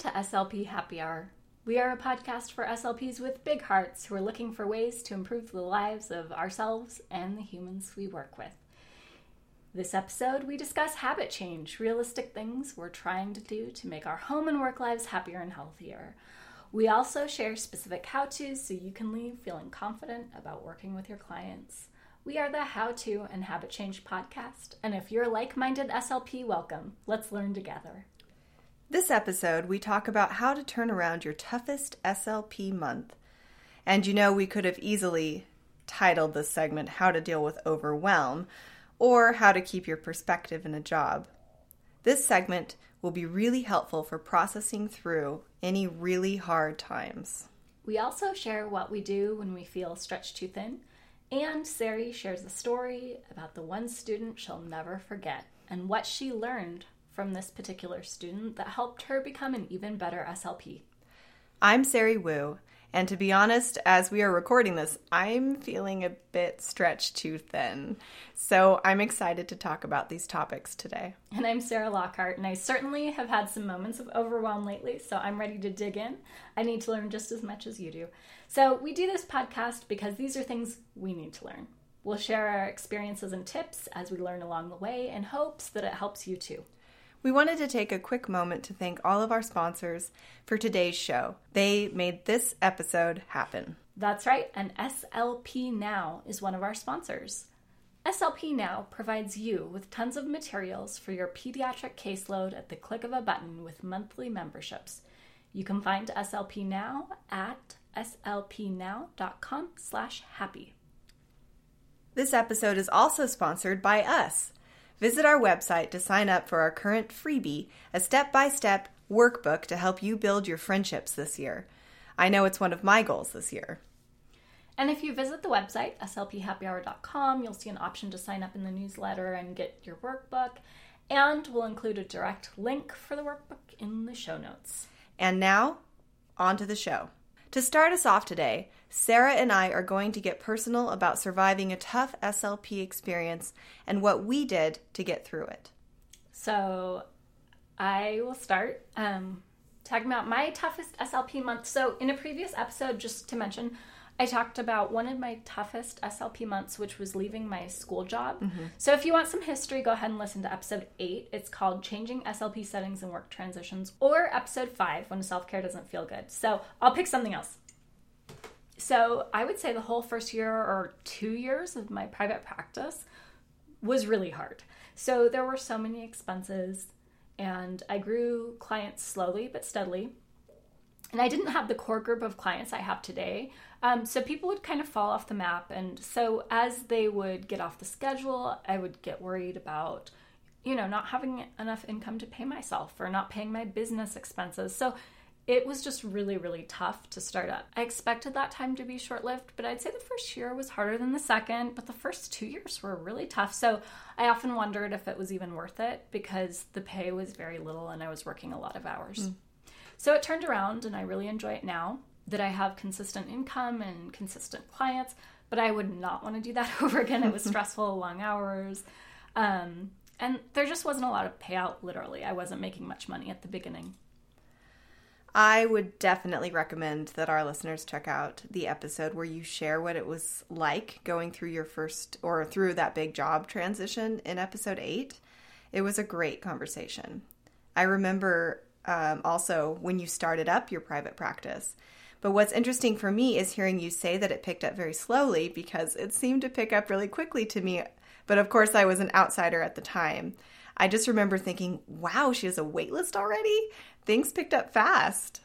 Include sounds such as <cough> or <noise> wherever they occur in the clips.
To SLP Happy Hour. We are a podcast for SLPs with big hearts who are looking for ways to improve the lives of ourselves and the humans we work with. This episode, we discuss habit change, realistic things we're trying to do to make our home and work lives happier and healthier. We also share specific how to's so you can leave feeling confident about working with your clients. We are the How To and Habit Change podcast, and if you're a like minded SLP, welcome. Let's learn together. This episode, we talk about how to turn around your toughest SLP month. And you know, we could have easily titled this segment How to Deal with Overwhelm or How to Keep Your Perspective in a Job. This segment will be really helpful for processing through any really hard times. We also share what we do when we feel stretched too thin, and Sarie shares a story about the one student she'll never forget and what she learned from this particular student that helped her become an even better SLP. I'm Sarie Wu, and to be honest, as we are recording this, I'm feeling a bit stretched too thin. So I'm excited to talk about these topics today. And I'm Sarah Lockhart, and I certainly have had some moments of overwhelm lately, so I'm ready to dig in. I need to learn just as much as you do. So we do this podcast because these are things we need to learn. We'll share our experiences and tips as we learn along the way in hopes that it helps you too. We wanted to take a quick moment to thank all of our sponsors for today's show. They made this episode happen. That's right, and SLP Now is one of our sponsors. SLP Now provides you with tons of materials for your pediatric caseload at the click of a button with monthly memberships. You can find SLP Now at slpnow.com/happy. This episode is also sponsored by us. Visit our website to sign up for our current freebie, a step by step workbook to help you build your friendships this year. I know it's one of my goals this year. And if you visit the website, slphappyhour.com, you'll see an option to sign up in the newsletter and get your workbook. And we'll include a direct link for the workbook in the show notes. And now, on to the show. To start us off today, Sarah and I are going to get personal about surviving a tough SLP experience and what we did to get through it. So, I will start um, talking about my toughest SLP month. So, in a previous episode, just to mention, I talked about one of my toughest SLP months, which was leaving my school job. Mm-hmm. So, if you want some history, go ahead and listen to episode eight. It's called Changing SLP Settings and Work Transitions, or episode five, When Self Care Doesn't Feel Good. So, I'll pick something else. So I would say the whole first year or two years of my private practice was really hard. So there were so many expenses, and I grew clients slowly but steadily. And I didn't have the core group of clients I have today. Um, so people would kind of fall off the map. And so as they would get off the schedule, I would get worried about, you know, not having enough income to pay myself or not paying my business expenses. So it was just really, really tough to start up. I expected that time to be short lived, but I'd say the first year was harder than the second, but the first two years were really tough. So I often wondered if it was even worth it because the pay was very little and I was working a lot of hours. Mm. So it turned around and I really enjoy it now that I have consistent income and consistent clients, but I would not want to do that <laughs> over again. It was <laughs> stressful, long hours. Um, and there just wasn't a lot of payout, literally. I wasn't making much money at the beginning. I would definitely recommend that our listeners check out the episode where you share what it was like going through your first or through that big job transition in episode eight. It was a great conversation. I remember um, also when you started up your private practice. But what's interesting for me is hearing you say that it picked up very slowly because it seemed to pick up really quickly to me. But of course, I was an outsider at the time. I just remember thinking, wow, she has a waitlist already? Things picked up fast.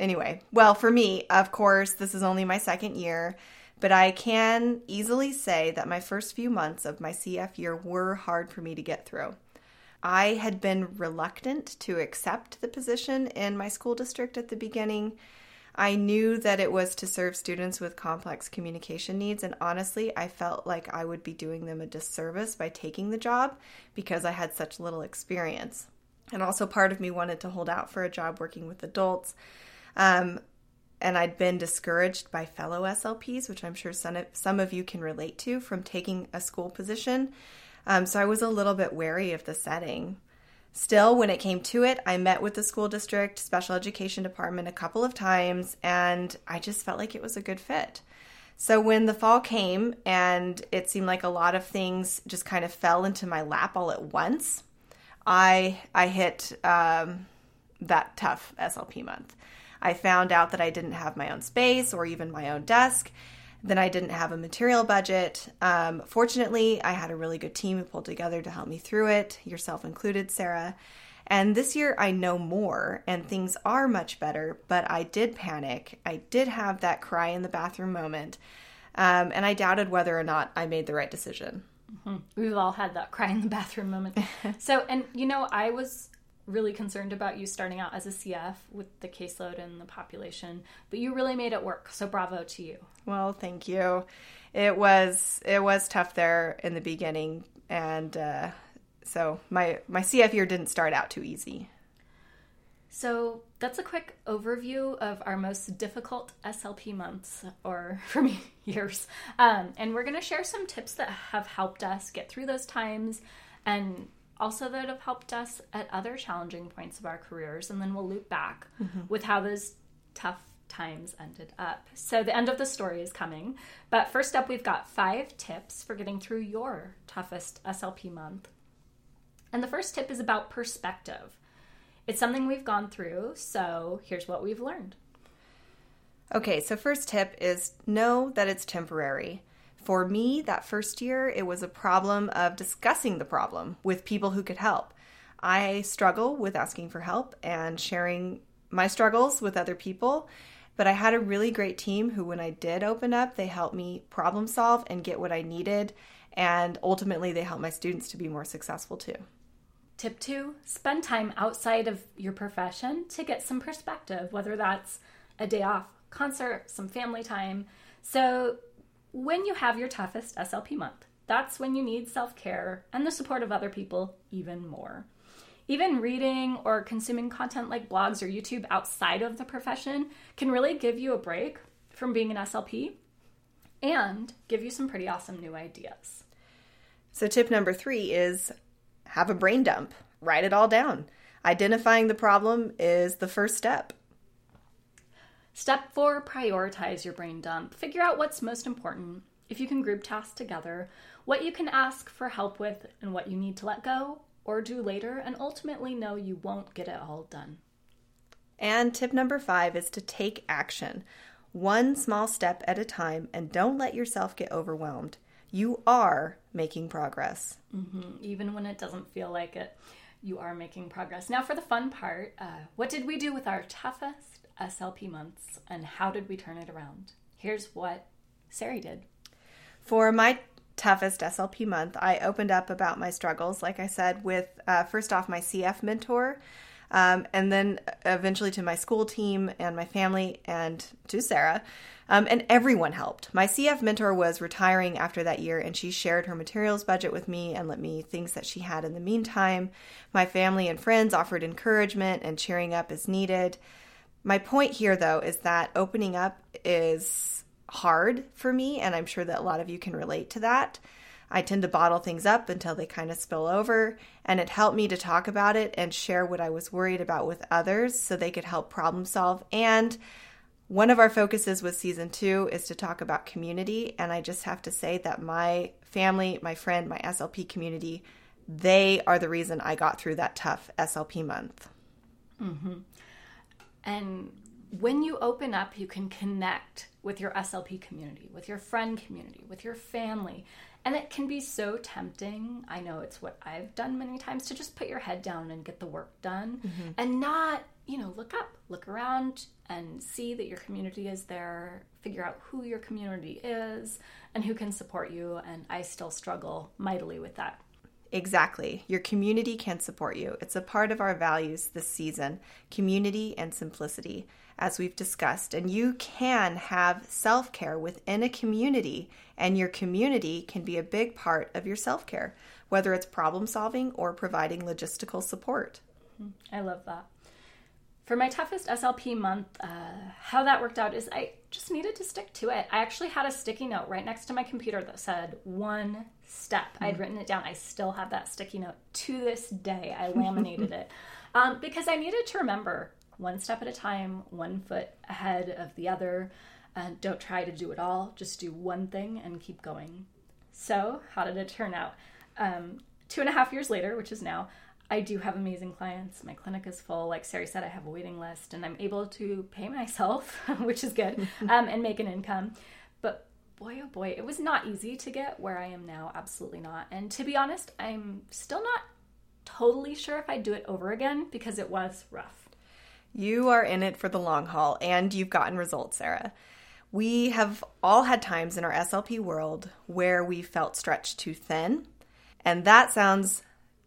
Anyway, well, for me, of course, this is only my second year, but I can easily say that my first few months of my CF year were hard for me to get through. I had been reluctant to accept the position in my school district at the beginning I knew that it was to serve students with complex communication needs, and honestly, I felt like I would be doing them a disservice by taking the job because I had such little experience. And also, part of me wanted to hold out for a job working with adults. Um, and I'd been discouraged by fellow SLPs, which I'm sure some of, some of you can relate to, from taking a school position. Um, so I was a little bit wary of the setting. Still, when it came to it, I met with the school district special education department a couple of times and I just felt like it was a good fit. So when the fall came and it seemed like a lot of things just kind of fell into my lap all at once, I I hit um, that tough SLP month. I found out that I didn't have my own space or even my own desk. Then I didn't have a material budget. Um, fortunately, I had a really good team who pulled together to help me through it, yourself included, Sarah. And this year I know more and things are much better, but I did panic. I did have that cry in the bathroom moment. Um, and I doubted whether or not I made the right decision. Mm-hmm. We've all had that cry in the bathroom moment. <laughs> so, and you know, I was really concerned about you starting out as a CF with the caseload and the population, but you really made it work. So bravo to you. Well, thank you. It was it was tough there in the beginning, and uh, so my my CF year didn't start out too easy. So that's a quick overview of our most difficult SLP months, or <laughs> for me, years. Um, and we're going to share some tips that have helped us get through those times and also that have helped us at other challenging points of our careers. And then we'll loop back mm-hmm. with how those tough times ended up. So the end of the story is coming. But first up, we've got five tips for getting through your toughest SLP month. And the first tip is about perspective. It's something we've gone through, so here's what we've learned. Okay, so first tip is know that it's temporary. For me, that first year, it was a problem of discussing the problem with people who could help. I struggle with asking for help and sharing my struggles with other people, but I had a really great team who, when I did open up, they helped me problem solve and get what I needed, and ultimately, they helped my students to be more successful too. Tip two spend time outside of your profession to get some perspective, whether that's a day off, concert, some family time. So, when you have your toughest SLP month, that's when you need self care and the support of other people even more. Even reading or consuming content like blogs or YouTube outside of the profession can really give you a break from being an SLP and give you some pretty awesome new ideas. So, tip number three is have a brain dump, write it all down. Identifying the problem is the first step. Step four prioritize your brain dump. Figure out what's most important. If you can group tasks together, what you can ask for help with, and what you need to let go or do later, and ultimately know you won't get it all done. And tip number five is to take action, one small step at a time, and don't let yourself get overwhelmed you are making progress. Mm-hmm. Even when it doesn't feel like it, you are making progress. Now, for the fun part, uh, what did we do with our toughest SLP months and how did we turn it around? Here's what Sarie did. For my toughest SLP month, I opened up about my struggles, like I said, with uh, first off my CF mentor. Um, and then eventually to my school team and my family and to Sarah. Um, and everyone helped. My CF mentor was retiring after that year, and she shared her materials budget with me and let me things that she had in the meantime. My family and friends offered encouragement and cheering up as needed. My point here, though, is that opening up is hard for me, and I'm sure that a lot of you can relate to that. I tend to bottle things up until they kind of spill over, and it helped me to talk about it and share what I was worried about with others so they could help problem solve and one of our focuses with season two is to talk about community. And I just have to say that my family, my friend, my SLP community, they are the reason I got through that tough SLP month. Mm-hmm. And when you open up, you can connect with your SLP community, with your friend community, with your family. And it can be so tempting. I know it's what I've done many times to just put your head down and get the work done mm-hmm. and not, you know, look up, look around and see that your community is there, figure out who your community is and who can support you. And I still struggle mightily with that. Exactly. Your community can support you. It's a part of our values this season community and simplicity as we've discussed. And you can have self care within a community, and your community can be a big part of your self care, whether it's problem solving or providing logistical support. Mm-hmm. I love that. For my toughest SLP month, uh, how that worked out is I just needed to stick to it. I actually had a sticky note right next to my computer that said one step. Mm. I'd written it down. I still have that sticky note to this day. I <laughs> laminated it um, because I needed to remember one step at a time, one foot ahead of the other. Uh, don't try to do it all, just do one thing and keep going. So, how did it turn out? Um, two and a half years later, which is now, I do have amazing clients. My clinic is full. Like Sarie said, I have a waiting list and I'm able to pay myself, <laughs> which is good, <laughs> um, and make an income. But boy, oh boy, it was not easy to get where I am now. Absolutely not. And to be honest, I'm still not totally sure if I'd do it over again because it was rough. You are in it for the long haul and you've gotten results, Sarah. We have all had times in our SLP world where we felt stretched too thin, and that sounds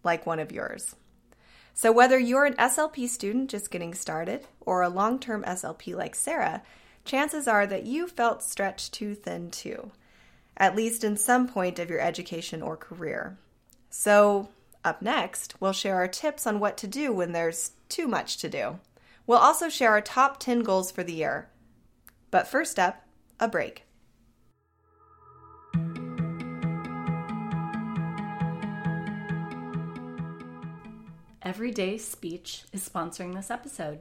like one of yours. So, whether you're an SLP student just getting started or a long term SLP like Sarah, chances are that you felt stretched too thin too, at least in some point of your education or career. So, up next, we'll share our tips on what to do when there's too much to do. We'll also share our top 10 goals for the year. But first up, a break. Everyday Speech is sponsoring this episode.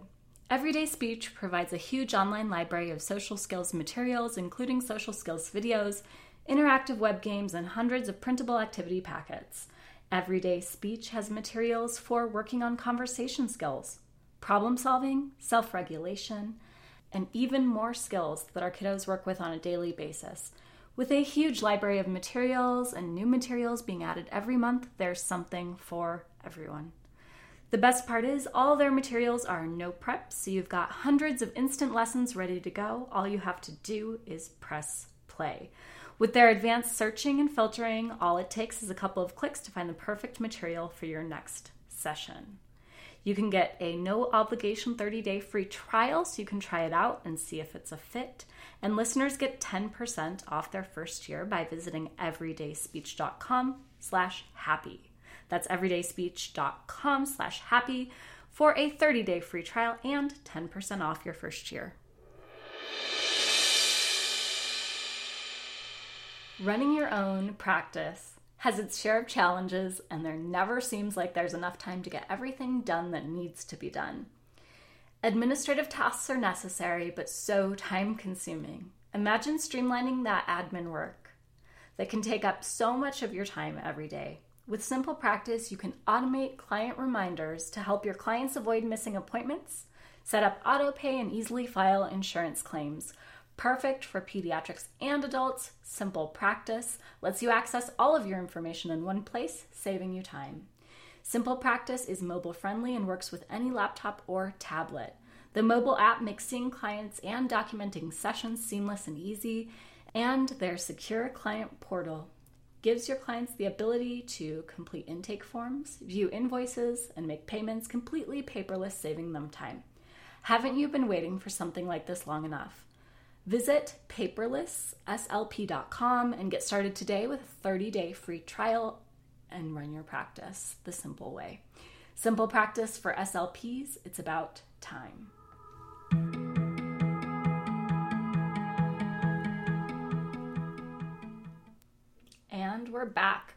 Everyday Speech provides a huge online library of social skills materials, including social skills videos, interactive web games, and hundreds of printable activity packets. Everyday Speech has materials for working on conversation skills, problem solving, self regulation, and even more skills that our kiddos work with on a daily basis. With a huge library of materials and new materials being added every month, there's something for everyone. The best part is all their materials are no prep, so you've got hundreds of instant lessons ready to go. All you have to do is press play. With their advanced searching and filtering, all it takes is a couple of clicks to find the perfect material for your next session. You can get a no obligation 30 day free trial so you can try it out and see if it's a fit. And listeners get 10% off their first year by visiting everydayspeech.com slash happy. That's everydayspeech.com slash happy for a 30-day free trial and 10% off your first year. Running your own practice has its share of challenges, and there never seems like there's enough time to get everything done that needs to be done. Administrative tasks are necessary, but so time consuming. Imagine streamlining that admin work that can take up so much of your time every day. With simple practice, you can automate client reminders to help your clients avoid missing appointments, set up auto pay, and easily file insurance claims. Perfect for pediatrics and adults, simple practice lets you access all of your information in one place, saving you time. Simple Practice is mobile friendly and works with any laptop or tablet. The mobile app makes seeing clients and documenting sessions seamless and easy, and their secure client portal gives your clients the ability to complete intake forms, view invoices, and make payments completely paperless, saving them time. Haven't you been waiting for something like this long enough? Visit paperlesslp.com and get started today with a 30 day free trial and run your practice the simple way. Simple practice for SLPs, it's about time. And we're back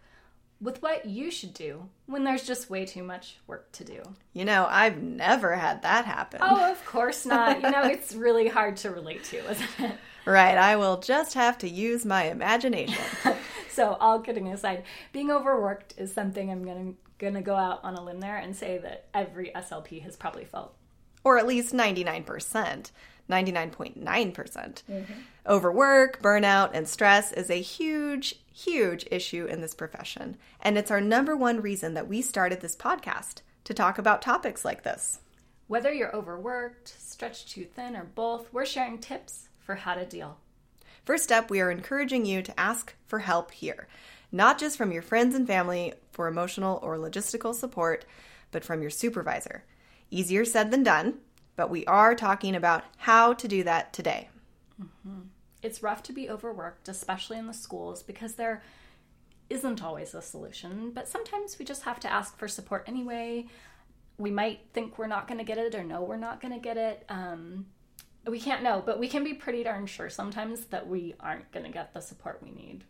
with what you should do when there's just way too much work to do. You know, I've never had that happen. Oh, of course not. you know, <laughs> it's really hard to relate to, isn't it? Right. I will just have to use my imagination. <laughs> so, all kidding aside, being overworked is something I'm going to going to go out on a limb there and say that every SLP has probably felt. Or at least 99%. 99.9%. mm hmm Overwork, burnout, and stress is a huge, huge issue in this profession. And it's our number one reason that we started this podcast to talk about topics like this. Whether you're overworked, stretched too thin, or both, we're sharing tips for how to deal. First up, we are encouraging you to ask for help here, not just from your friends and family for emotional or logistical support, but from your supervisor. Easier said than done, but we are talking about how to do that today. Mm-hmm. It's rough to be overworked, especially in the schools, because there isn't always a solution, but sometimes we just have to ask for support anyway. we might think we're not going to get it or know we're not going to get it. Um, we can't know, but we can be pretty darn sure sometimes that we aren't going to get the support we need.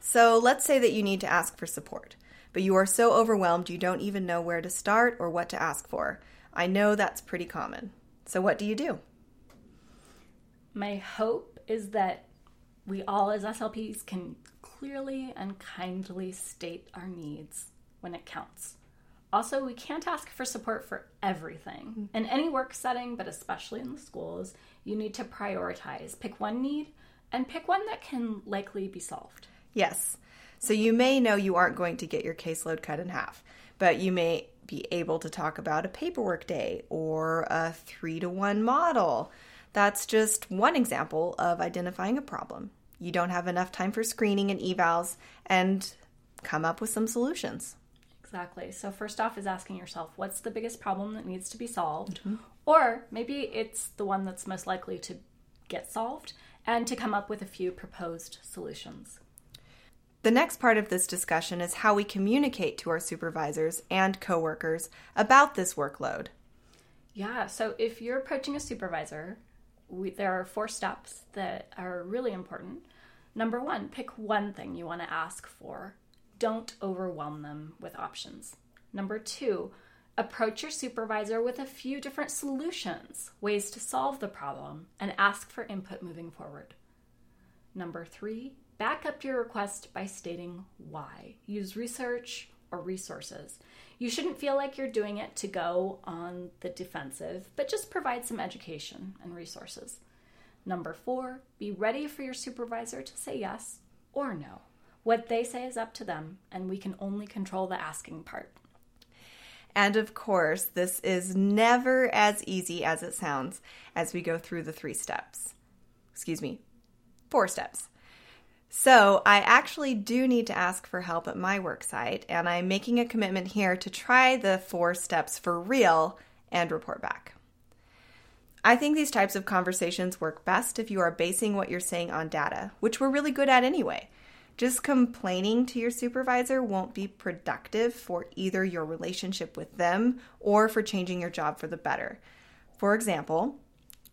So let's say that you need to ask for support, but you are so overwhelmed you don't even know where to start or what to ask for. I know that's pretty common. So what do you do? My hope is that we all as SLPs can clearly and kindly state our needs when it counts. Also, we can't ask for support for everything. Mm-hmm. In any work setting, but especially in the schools, you need to prioritize. Pick one need and pick one that can likely be solved. Yes. So you may know you aren't going to get your caseload cut in half, but you may be able to talk about a paperwork day or a three to one model. That's just one example of identifying a problem. You don't have enough time for screening and evals and come up with some solutions. Exactly. So, first off, is asking yourself what's the biggest problem that needs to be solved? Mm-hmm. Or maybe it's the one that's most likely to get solved and to come up with a few proposed solutions. The next part of this discussion is how we communicate to our supervisors and coworkers about this workload. Yeah, so if you're approaching a supervisor, we, there are four steps that are really important. Number one, pick one thing you want to ask for don't overwhelm them with options. Number two, approach your supervisor with a few different solutions, ways to solve the problem, and ask for input moving forward. Number three, back up your request by stating why. Use research or resources. You shouldn't feel like you're doing it to go on the defensive, but just provide some education and resources. Number four, be ready for your supervisor to say yes or no. What they say is up to them, and we can only control the asking part. And of course, this is never as easy as it sounds as we go through the three steps. Excuse me, four steps. So, I actually do need to ask for help at my work site, and I'm making a commitment here to try the four steps for real and report back. I think these types of conversations work best if you are basing what you're saying on data, which we're really good at anyway. Just complaining to your supervisor won't be productive for either your relationship with them or for changing your job for the better. For example,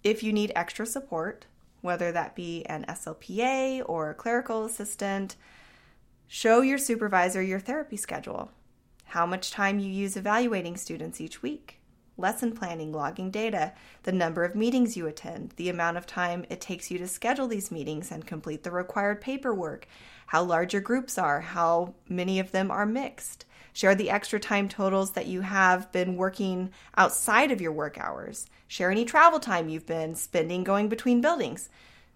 if you need extra support, whether that be an SLPA or a clerical assistant, show your supervisor your therapy schedule, how much time you use evaluating students each week, lesson planning, logging data, the number of meetings you attend, the amount of time it takes you to schedule these meetings and complete the required paperwork, how large your groups are, how many of them are mixed. Share the extra time totals that you have been working outside of your work hours. Share any travel time you've been spending going between buildings.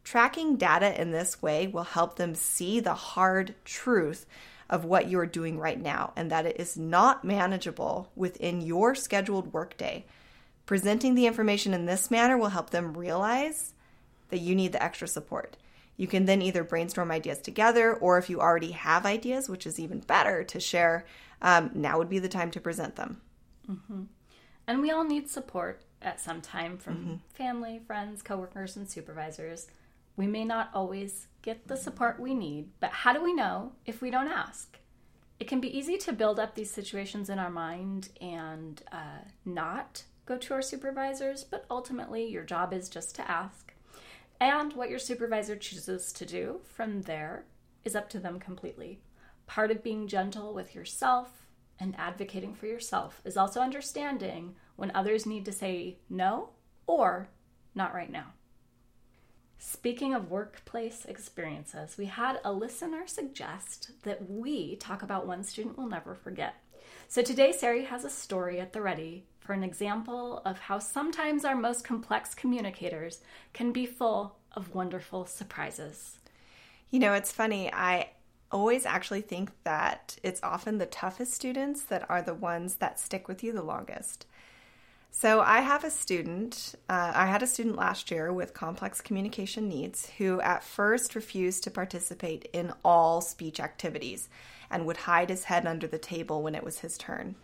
Tracking data in this way will help them see the hard truth of what you're doing right now and that it is not manageable within your scheduled workday. Presenting the information in this manner will help them realize that you need the extra support. You can then either brainstorm ideas together, or if you already have ideas, which is even better to share, um, now would be the time to present them. Mm-hmm. And we all need support at some time from mm-hmm. family, friends, coworkers, and supervisors. We may not always get the support we need, but how do we know if we don't ask? It can be easy to build up these situations in our mind and uh, not go to our supervisors, but ultimately, your job is just to ask and what your supervisor chooses to do from there is up to them completely. Part of being gentle with yourself and advocating for yourself is also understanding when others need to say no or not right now. Speaking of workplace experiences, we had a listener suggest that we talk about one student we'll never forget. So today, Sarie has a story at the ready for an example of how sometimes our most complex communicators can be full of wonderful surprises. You know, it's funny. I always actually think that it's often the toughest students that are the ones that stick with you the longest. So, I have a student, uh, I had a student last year with complex communication needs who at first refused to participate in all speech activities and would hide his head under the table when it was his turn.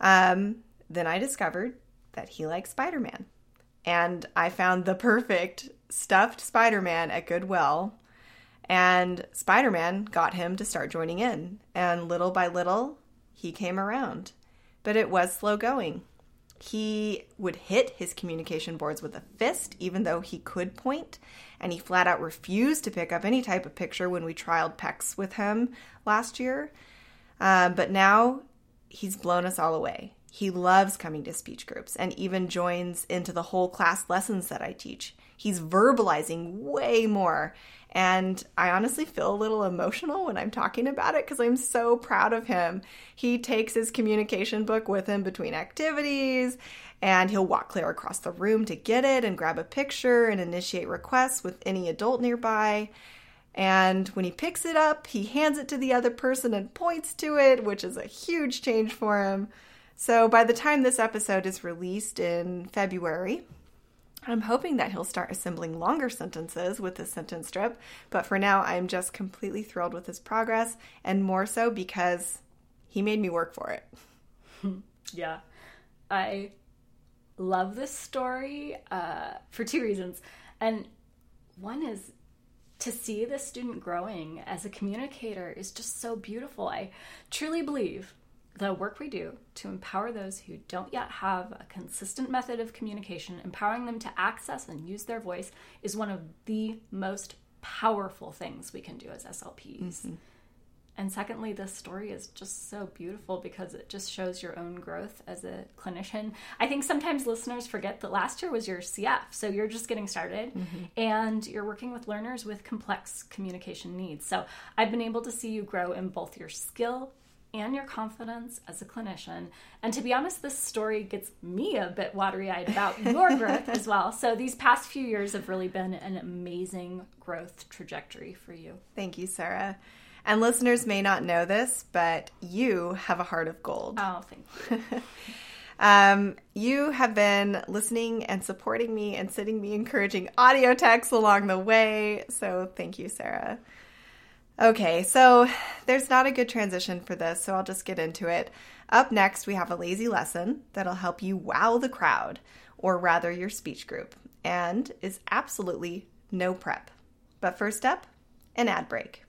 Um, then I discovered that he likes Spider Man. And I found the perfect stuffed Spider Man at Goodwill. And Spider Man got him to start joining in. And little by little, he came around. but it was slow going. He would hit his communication boards with a fist, even though he could point, and he flat out refused to pick up any type of picture when we trialed PECS with him last year. Um, but now he's blown us all away. He loves coming to speech groups and even joins into the whole class lessons that I teach. He's verbalizing way more. And I honestly feel a little emotional when I'm talking about it because I'm so proud of him. He takes his communication book with him between activities and he'll walk clear across the room to get it and grab a picture and initiate requests with any adult nearby. And when he picks it up, he hands it to the other person and points to it, which is a huge change for him. So by the time this episode is released in February, I'm hoping that he'll start assembling longer sentences with this sentence strip, but for now, I'm just completely thrilled with his progress, and more so because he made me work for it. <laughs> yeah. I love this story uh, for two reasons. And one is to see the student growing as a communicator is just so beautiful. I truly believe the work we do to empower those who don't yet have a consistent method of communication, empowering them to access and use their voice, is one of the most powerful things we can do as SLPs. Mm-hmm. And secondly, this story is just so beautiful because it just shows your own growth as a clinician. I think sometimes listeners forget that last year was your CF, so you're just getting started mm-hmm. and you're working with learners with complex communication needs. So I've been able to see you grow in both your skill and your confidence as a clinician. And to be honest, this story gets me a bit watery eyed about <laughs> your growth as well. So these past few years have really been an amazing growth trajectory for you. Thank you, Sarah. And listeners may not know this, but you have a heart of gold. Oh, thank you. <laughs> um, you have been listening and supporting me and sending me encouraging audio texts along the way. So thank you, Sarah. Okay, so there's not a good transition for this, so I'll just get into it. Up next, we have a lazy lesson that'll help you wow the crowd, or rather your speech group, and is absolutely no prep. But first up, an ad break.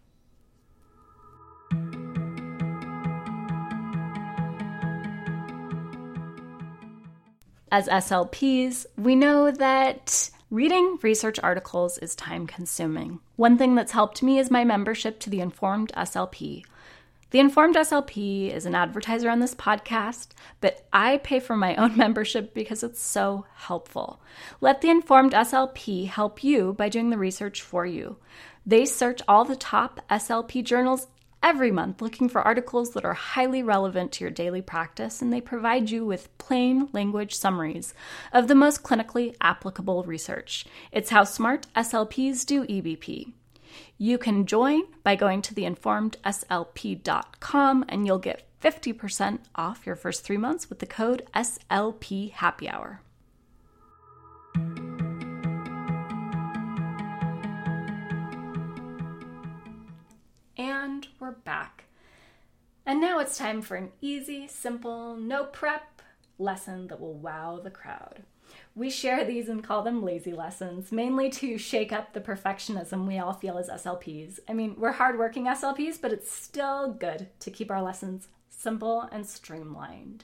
As SLPs, we know that Reading research articles is time consuming. One thing that's helped me is my membership to the Informed SLP. The Informed SLP is an advertiser on this podcast, but I pay for my own <laughs> membership because it's so helpful. Let the Informed SLP help you by doing the research for you. They search all the top SLP journals every month looking for articles that are highly relevant to your daily practice, and they provide you with plain language summaries of the most clinically applicable research. It's how smart SLPs do EBP. You can join by going to theinformedslp.com and you'll get 50% off your first three months with the code SLP Happy Hour. And we're back. And now it's time for an easy, simple, no prep lesson that will wow the crowd. We share these and call them lazy lessons, mainly to shake up the perfectionism we all feel as SLPs. I mean, we're hardworking SLPs, but it's still good to keep our lessons simple and streamlined.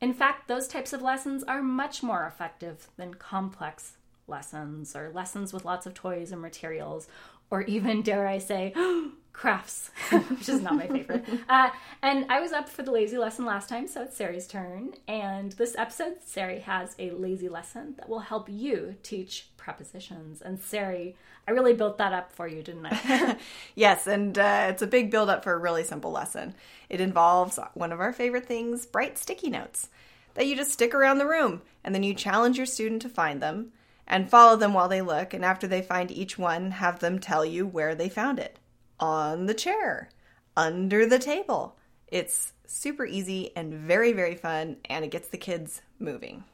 In fact, those types of lessons are much more effective than complex lessons or lessons with lots of toys and materials, or even, dare I say, <gasps> oh, crafts, <laughs> which is not my favorite. <laughs> Uh, and I was up for the lazy lesson last time, so it's Sarie's turn. And this episode, Sarie has a lazy lesson that will help you teach prepositions. And Sarie, I really built that up for you, didn't I? <laughs> yes, and uh, it's a big build up for a really simple lesson. It involves one of our favorite things bright sticky notes that you just stick around the room, and then you challenge your student to find them and follow them while they look. And after they find each one, have them tell you where they found it on the chair, under the table. It's super easy and very, very fun, and it gets the kids moving.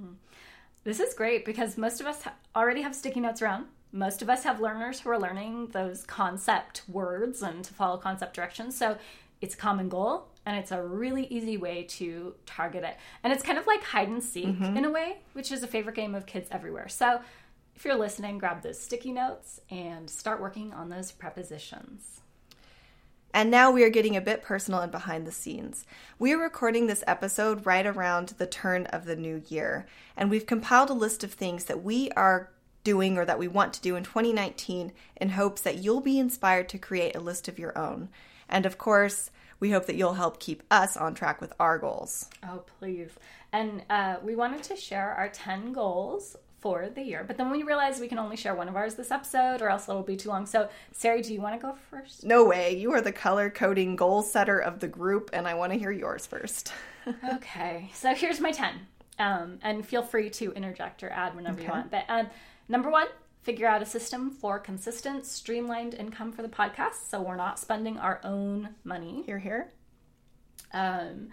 Mm-hmm. This is great because most of us already have sticky notes around. Most of us have learners who are learning those concept words and to follow concept directions. So it's a common goal and it's a really easy way to target it. And it's kind of like hide and seek mm-hmm. in a way, which is a favorite game of kids everywhere. So if you're listening, grab those sticky notes and start working on those prepositions. And now we are getting a bit personal and behind the scenes. We are recording this episode right around the turn of the new year, and we've compiled a list of things that we are doing or that we want to do in 2019 in hopes that you'll be inspired to create a list of your own. And of course, we hope that you'll help keep us on track with our goals. Oh, please. And uh, we wanted to share our 10 goals for the year, but then we realized we can only share one of ours this episode or else it'll be too long. So, Sarie, do you want to go first? No way. You are the color coding goal setter of the group, and I want to hear yours first. <laughs> okay. So, here's my 10. Um, and feel free to interject or add whenever okay. you want. But um, number one, figure out a system for consistent, streamlined income for the podcast so we're not spending our own money. Hear, hear. Um,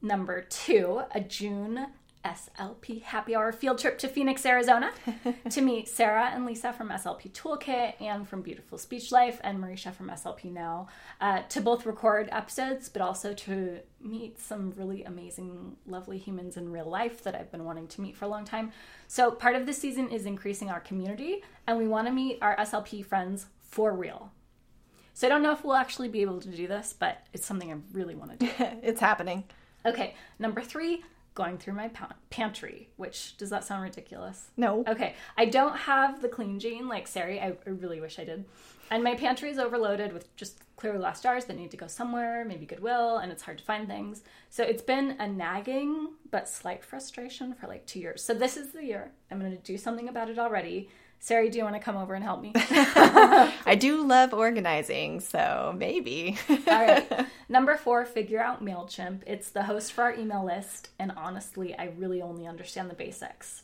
number two, a June SLP Happy Hour field trip to Phoenix, Arizona <laughs> to meet Sarah and Lisa from SLP Toolkit and from Beautiful Speech Life and Marisha from SLP Now uh, to both record episodes, but also to meet some really amazing, lovely humans in real life that I've been wanting to meet for a long time. So, part of this season is increasing our community, and we want to meet our SLP friends for real. So, I don't know if we'll actually be able to do this, but it's something I really want to do. <laughs> it's happening. Okay, number three, going through my pantry, which does that sound ridiculous? No. Okay. I don't have the clean gene like Sarie. I, I really wish I did. And my pantry is overloaded with just clear glass jars that need to go somewhere, maybe Goodwill, and it's hard to find things. So it's been a nagging but slight frustration for like two years. So this is the year. I'm going to do something about it already. Sarie, do you want to come over and help me? <laughs> <laughs> I do love organizing, so maybe. All right. <laughs> Number four, figure out MailChimp. It's the host for our email list, and honestly, I really only understand the basics.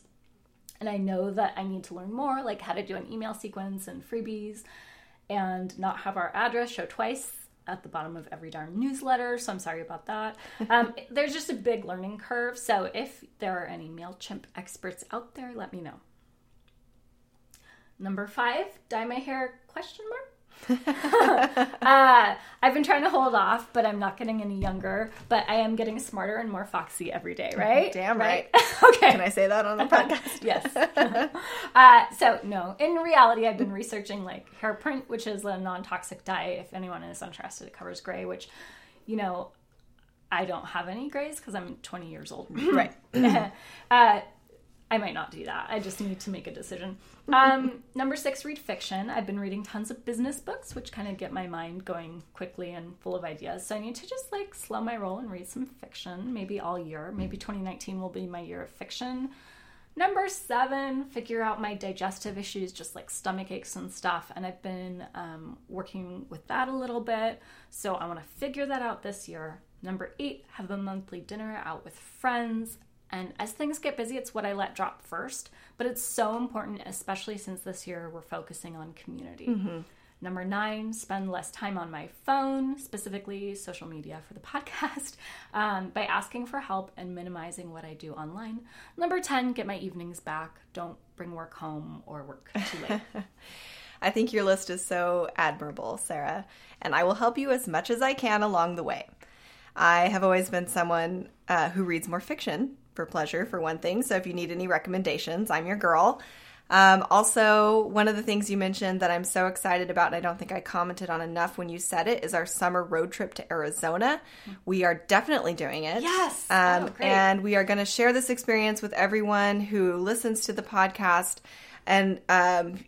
And I know that I need to learn more, like how to do an email sequence and freebies, and not have our address show twice at the bottom of every darn newsletter. So I'm sorry about that. Um, there's just a big learning curve. So if there are any MailChimp experts out there, let me know. Number five, dye my hair question mark. <laughs> <laughs> uh, I've been trying to hold off, but I'm not getting any younger. But I am getting smarter and more foxy every day, <laughs> right? Damn right. right. okay. Can I say that on the podcast? yes. uh, so no, in reality, I've been researching like hair print, which is a non-toxic dye. If anyone is interested, it covers gray, which, you know, I don't have any grays because I'm 20 years old. right. uh, I might not do that. I just need to make a decision. <laughs> Um, number six, read fiction. I've been reading tons of business books, which kind of get my mind going quickly and full of ideas. So I need to just like slow my roll and read some fiction, maybe all year. Maybe 2019 will be my year of fiction. Number seven, figure out my digestive issues, just like stomach aches and stuff. And I've been um, working with that a little bit. So I want to figure that out this year. Number eight, have a monthly dinner out with friends. And as things get busy, it's what I let drop first. But it's so important, especially since this year we're focusing on community. Mm-hmm. Number nine, spend less time on my phone, specifically social media for the <laughs> podcast, um, by asking for help and minimizing what I do online. Number 10, get my evenings back. Don't bring work home or work too late. <laughs> I think your list is so admirable, Sarah, and I will help you as much as I can along the way. I have always been someone uh, who reads more fiction for pleasure, for one thing. So if you need any recommendations, I'm your girl. Um, also, one of the things you mentioned that I'm so excited about, and I don't think I commented on enough when you said it, is our summer road trip to Arizona. We are definitely doing it. Yes. Um, oh, and we are going to share this experience with everyone who listens to the podcast. And um,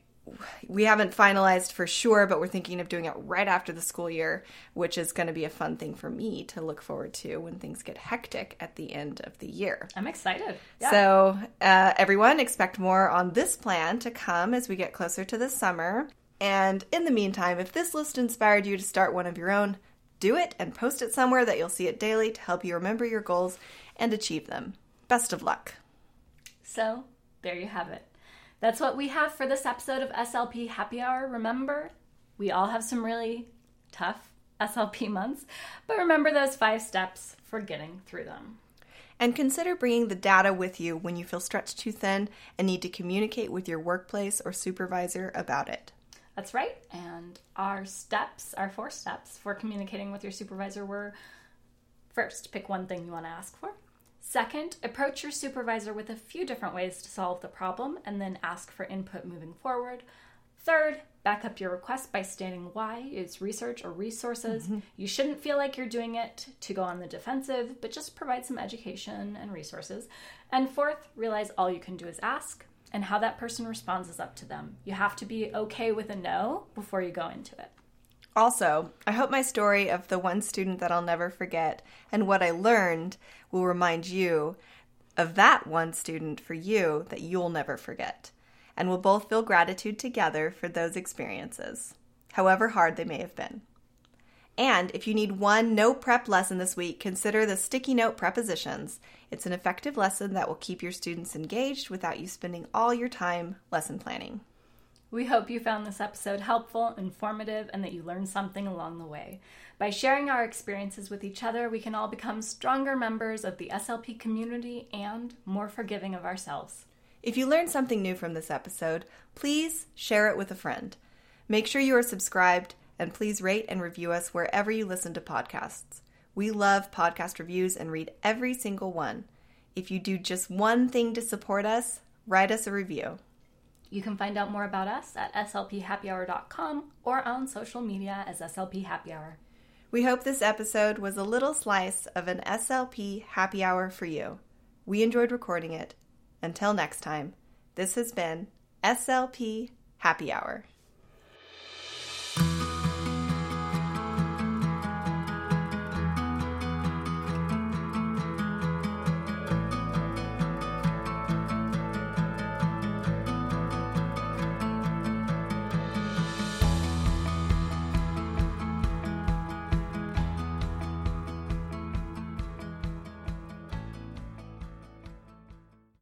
we haven't finalized for sure, but we're thinking of doing it right after the school year, which is going to be a fun thing for me to look forward to when things get hectic at the end of the year. I'm excited. Yeah. So, uh, everyone, expect more on this plan to come as we get closer to the summer. And in the meantime, if this list inspired you to start one of your own, do it and post it somewhere that you'll see it daily to help you remember your goals and achieve them. Best of luck. So, there you have it. That's what we have for this episode of SLP Happy Hour. Remember, we all have some really tough SLP <laughs> months, but remember those five steps for getting through them. And consider bringing the data with you when you feel stretched too thin and need to communicate with your workplace or supervisor about it. That's right. And our steps, our four steps for communicating with your supervisor were first, pick one thing you want to ask for. Second, approach your supervisor with a few different ways to solve the problem and then ask for input moving forward. Third, back up your request by stating why is research or resources. Mm-hmm. You shouldn't feel like you're doing it to go on the defensive, but just provide some education and resources. And fourth, realize all you can do is ask, and how that person responds is up to them. You have to be okay with a no before you go into it. Also, I hope my story of the one student that I'll never forget and what I learned will remind you of that one student for you that you'll never forget. And we'll both feel gratitude together for those experiences, however hard they may have been. And if you need one no prep lesson this week, consider the sticky note prepositions. It's an effective lesson that will keep your students engaged without you spending all your time lesson planning. We hope you found this episode helpful, informative, and that you learned something along the way. By sharing our experiences with each other, we can all become stronger members of the SLP community and more forgiving of ourselves. If you learned something new from this episode, please share it with a friend. Make sure you are subscribed and please rate and review us wherever you listen to podcasts. We love podcast reviews and read every single one. If you do just one thing to support us, write us a review. You can find out more about us at slphappyhour.com or on social media as SLP Happy Hour. We hope this episode was a little slice of an SLP happy hour for you. We enjoyed recording it. Until next time, this has been SLP Happy Hour.